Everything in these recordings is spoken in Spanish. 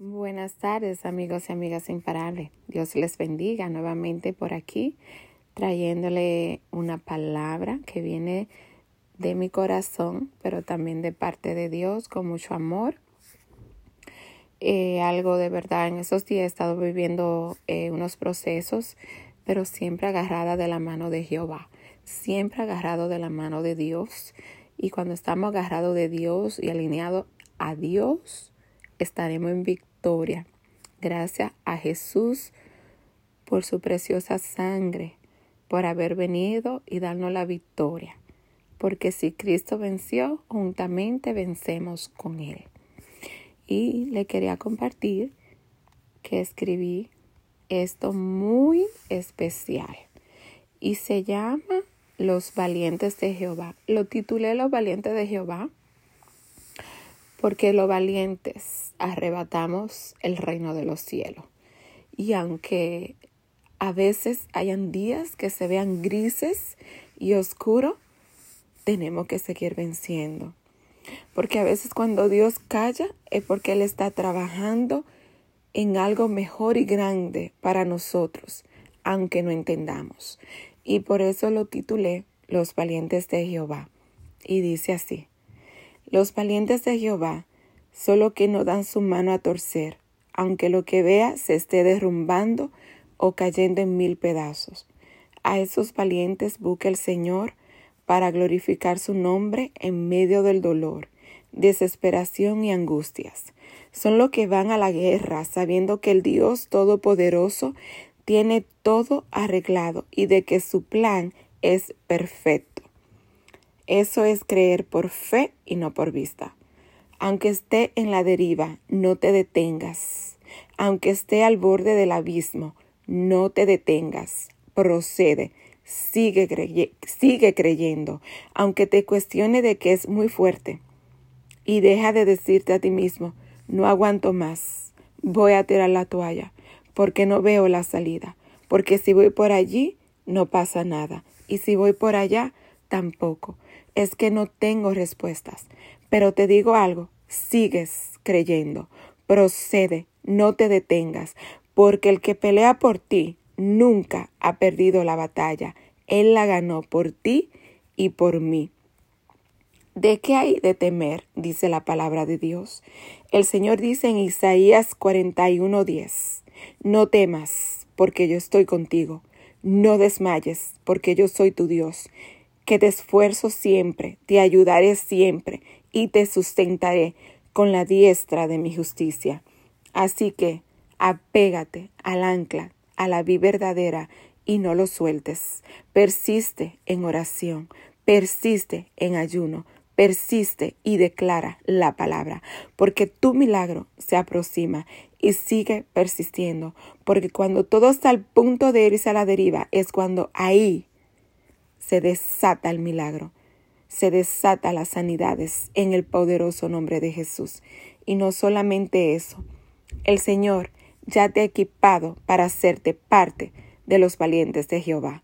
Buenas tardes amigos y amigas imparables. Dios les bendiga nuevamente por aquí, trayéndole una palabra que viene de mi corazón, pero también de parte de Dios con mucho amor. Eh, algo de verdad, en esos días he estado viviendo eh, unos procesos, pero siempre agarrada de la mano de Jehová, siempre agarrado de la mano de Dios. Y cuando estamos agarrados de Dios y alineados a Dios, estaremos en victoria. Gracias a Jesús por su preciosa sangre, por haber venido y darnos la victoria. Porque si Cristo venció, juntamente vencemos con Él. Y le quería compartir que escribí esto muy especial y se llama Los valientes de Jehová. Lo titulé Los valientes de Jehová porque los valientes arrebatamos el reino de los cielos. Y aunque a veces hayan días que se vean grises y oscuros, tenemos que seguir venciendo. Porque a veces cuando Dios calla es porque Él está trabajando en algo mejor y grande para nosotros, aunque no entendamos. Y por eso lo titulé Los valientes de Jehová. Y dice así. Los valientes de Jehová solo que no dan su mano a torcer, aunque lo que vea se esté derrumbando o cayendo en mil pedazos. A esos valientes busca el Señor para glorificar su nombre en medio del dolor, desesperación y angustias. Son los que van a la guerra sabiendo que el Dios Todopoderoso tiene todo arreglado y de que su plan es perfecto. Eso es creer por fe y no por vista. Aunque esté en la deriva, no te detengas. Aunque esté al borde del abismo, no te detengas. Procede. Sigue, creyendo, aunque te cuestione de que es muy fuerte. Y deja de decirte a ti mismo, no aguanto más, voy a tirar la toalla, porque no veo la salida, porque si voy por allí, no pasa nada, y si voy por allá, tampoco es que no tengo respuestas. Pero te digo algo, sigues creyendo, procede, no te detengas, porque el que pelea por ti nunca ha perdido la batalla. Él la ganó por ti y por mí. ¿De qué hay de temer? dice la palabra de Dios. El Señor dice en Isaías 41:10, No temas, porque yo estoy contigo. No desmayes, porque yo soy tu Dios que te esfuerzo siempre, te ayudaré siempre y te sustentaré con la diestra de mi justicia. Así que apégate al ancla, a la vida verdadera y no lo sueltes. Persiste en oración, persiste en ayuno, persiste y declara la palabra, porque tu milagro se aproxima y sigue persistiendo, porque cuando todo está al punto de irse a la deriva, es cuando ahí se desata el milagro, se desata las sanidades en el poderoso nombre de Jesús. Y no solamente eso, el Señor ya te ha equipado para hacerte parte de los valientes de Jehová.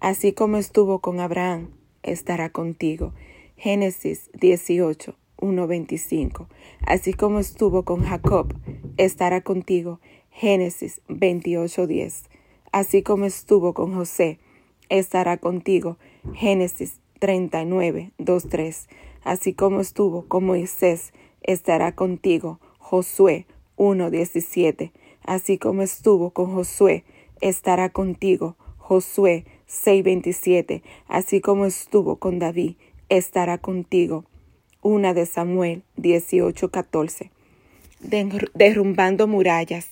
Así como estuvo con Abraham, estará contigo. Génesis 18, 1.25. Así como estuvo con Jacob, estará contigo. Génesis 28.10. Así como estuvo con José, estará contigo. Génesis 39, 2, 3. Así como estuvo con Moisés, estará contigo. Josué 1, 17. Así como estuvo con Josué, estará contigo. Josué 6, 27. Así como estuvo con David, estará contigo. Una de Samuel 18, 14. Derrumbando murallas,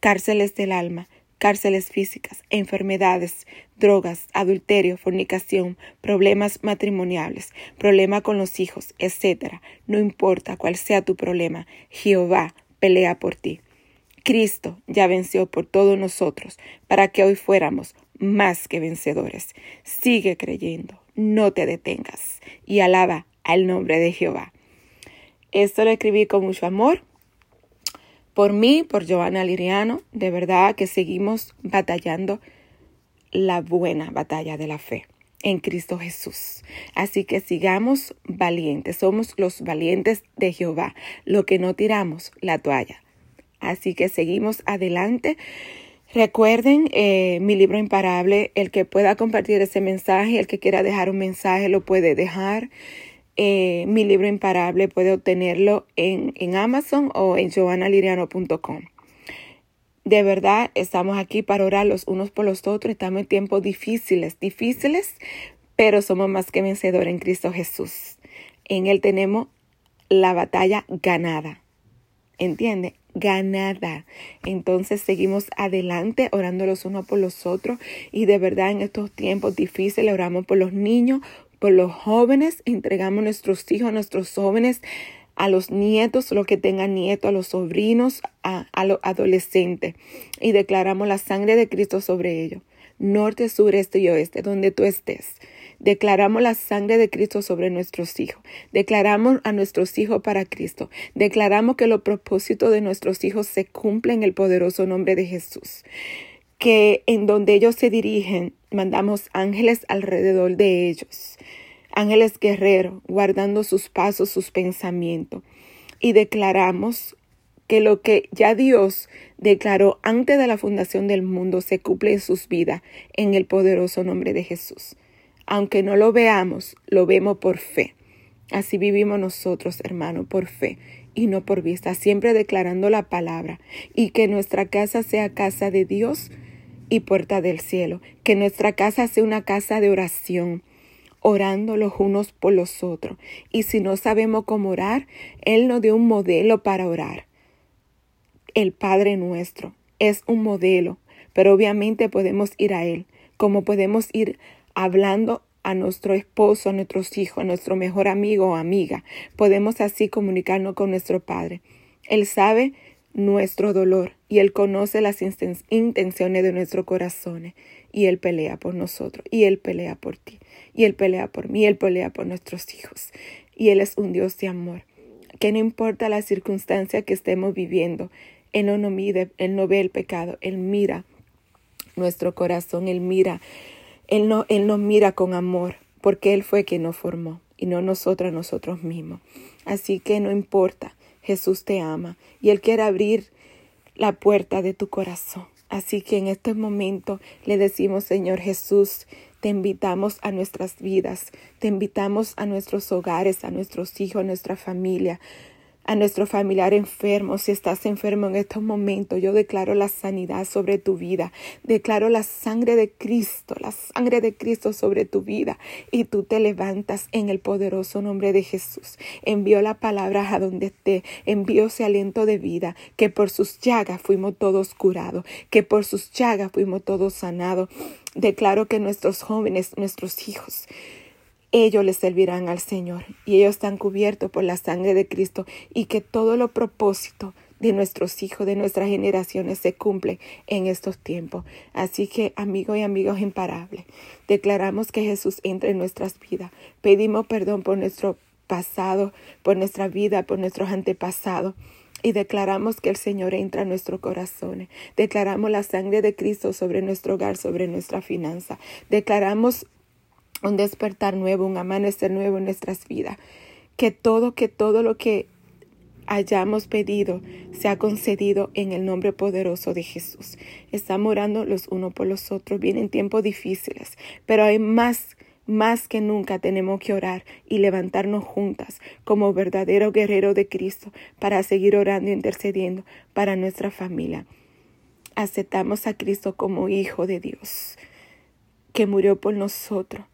cárceles del alma, cárceles físicas, enfermedades, drogas, adulterio, fornicación, problemas matrimoniales, problema con los hijos, etc. No importa cuál sea tu problema, Jehová pelea por ti. Cristo ya venció por todos nosotros para que hoy fuéramos más que vencedores. Sigue creyendo, no te detengas y alaba al nombre de Jehová. Esto lo escribí con mucho amor por mí, por Joana Liriano, de verdad que seguimos batallando la buena batalla de la fe en Cristo Jesús. Así que sigamos valientes, somos los valientes de Jehová, lo que no tiramos la toalla. Así que seguimos adelante. Recuerden eh, mi libro imparable, el que pueda compartir ese mensaje, el que quiera dejar un mensaje lo puede dejar. Eh, mi libro imparable puede obtenerlo en, en Amazon o en joannaliriano.com. De verdad, estamos aquí para orar los unos por los otros. Estamos en tiempos difíciles, difíciles, pero somos más que vencedores en Cristo Jesús. En Él tenemos la batalla ganada. ¿Entiende? Ganada. Entonces seguimos adelante orando los unos por los otros y de verdad en estos tiempos difíciles oramos por los niños, por los jóvenes, entregamos nuestros hijos, nuestros jóvenes a los nietos, los que tengan nietos, a los sobrinos, a, a los adolescentes y declaramos la sangre de Cristo sobre ellos, norte, sur, este y oeste, donde tú estés. Declaramos la sangre de Cristo sobre nuestros hijos. Declaramos a nuestros hijos para Cristo. Declaramos que los propósitos de nuestros hijos se cumplen en el poderoso nombre de Jesús. Que en donde ellos se dirigen, mandamos ángeles alrededor de ellos. Ángeles guerreros, guardando sus pasos, sus pensamientos. Y declaramos que lo que ya Dios declaró antes de la fundación del mundo se cumple en sus vidas en el poderoso nombre de Jesús. Aunque no lo veamos, lo vemos por fe. Así vivimos nosotros, hermano, por fe y no por vista, siempre declarando la palabra y que nuestra casa sea casa de Dios y puerta del cielo, que nuestra casa sea una casa de oración, orando los unos por los otros. Y si no sabemos cómo orar, Él nos dio un modelo para orar. El Padre nuestro es un modelo, pero obviamente podemos ir a Él, como podemos ir hablando a nuestro esposo, a nuestros hijos, a nuestro mejor amigo o amiga. Podemos así comunicarnos con nuestro Padre. Él sabe nuestro dolor y Él conoce las intenciones de nuestros corazones y Él pelea por nosotros y Él pelea por ti y Él pelea por mí y Él pelea por nuestros hijos y Él es un Dios de amor que no importa la circunstancia que estemos viviendo, Él no, mide, Él no ve el pecado, Él mira nuestro corazón, Él mira él, no, él nos mira con amor porque Él fue quien nos formó y no nosotros nosotros mismos. Así que no importa, Jesús te ama y Él quiere abrir la puerta de tu corazón. Así que en este momento le decimos, Señor Jesús, te invitamos a nuestras vidas, te invitamos a nuestros hogares, a nuestros hijos, a nuestra familia, a nuestro familiar enfermo. Si estás enfermo en estos momentos, yo declaro la sanidad sobre tu vida. Declaro la sangre de Cristo, la sangre de Cristo sobre tu vida. Y tú te levantas en el poderoso nombre de Jesús. Envío la palabra a donde esté. Envío ese aliento de vida. Que por sus llagas fuimos todos curados. Que por sus llagas fuimos todos sanados. Declaro que nuestros jóvenes, nuestros hijos, ellos les servirán al Señor y ellos están cubiertos por la sangre de Cristo y que todo lo propósito de nuestros hijos, de nuestras generaciones se cumple en estos tiempos. Así que, amigos y amigos imparables, declaramos que Jesús entra en nuestras vidas. Pedimos perdón por nuestro pasado, por nuestra vida, por nuestros antepasados. Y declaramos que el Señor entra en nuestros corazones. Declaramos la sangre de Cristo sobre nuestro hogar, sobre nuestra finanza. Declaramos un despertar nuevo, un amanecer nuevo en nuestras vidas. Que todo, que todo lo que hayamos pedido sea concedido en el nombre poderoso de Jesús. Estamos orando los unos por los otros. Vienen tiempos difíciles, pero hay más más que nunca tenemos que orar y levantarnos juntas como verdadero guerrero de Cristo para seguir orando e intercediendo para nuestra familia. Aceptamos a Cristo como Hijo de Dios, que murió por nosotros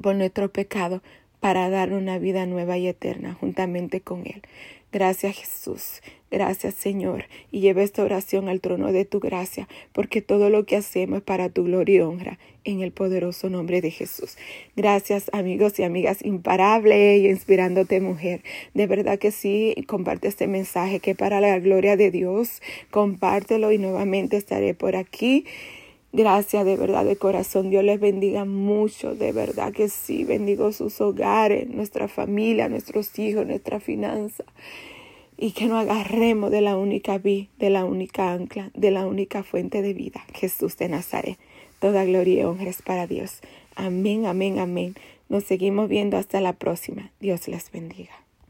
por nuestro pecado para dar una vida nueva y eterna juntamente con Él. Gracias Jesús, gracias Señor, y lleva esta oración al trono de tu gracia, porque todo lo que hacemos es para tu gloria y honra, en el poderoso nombre de Jesús. Gracias amigos y amigas, imparable y inspirándote mujer. De verdad que sí, comparte este mensaje que para la gloria de Dios, compártelo y nuevamente estaré por aquí Gracias de verdad de corazón. Dios les bendiga mucho, de verdad que sí. Bendigo sus hogares, nuestra familia, nuestros hijos, nuestra finanza. Y que nos agarremos de la única vi, de la única ancla, de la única fuente de vida, Jesús de Nazaret. Toda gloria y honra es para Dios. Amén, amén, amén. Nos seguimos viendo hasta la próxima. Dios les bendiga.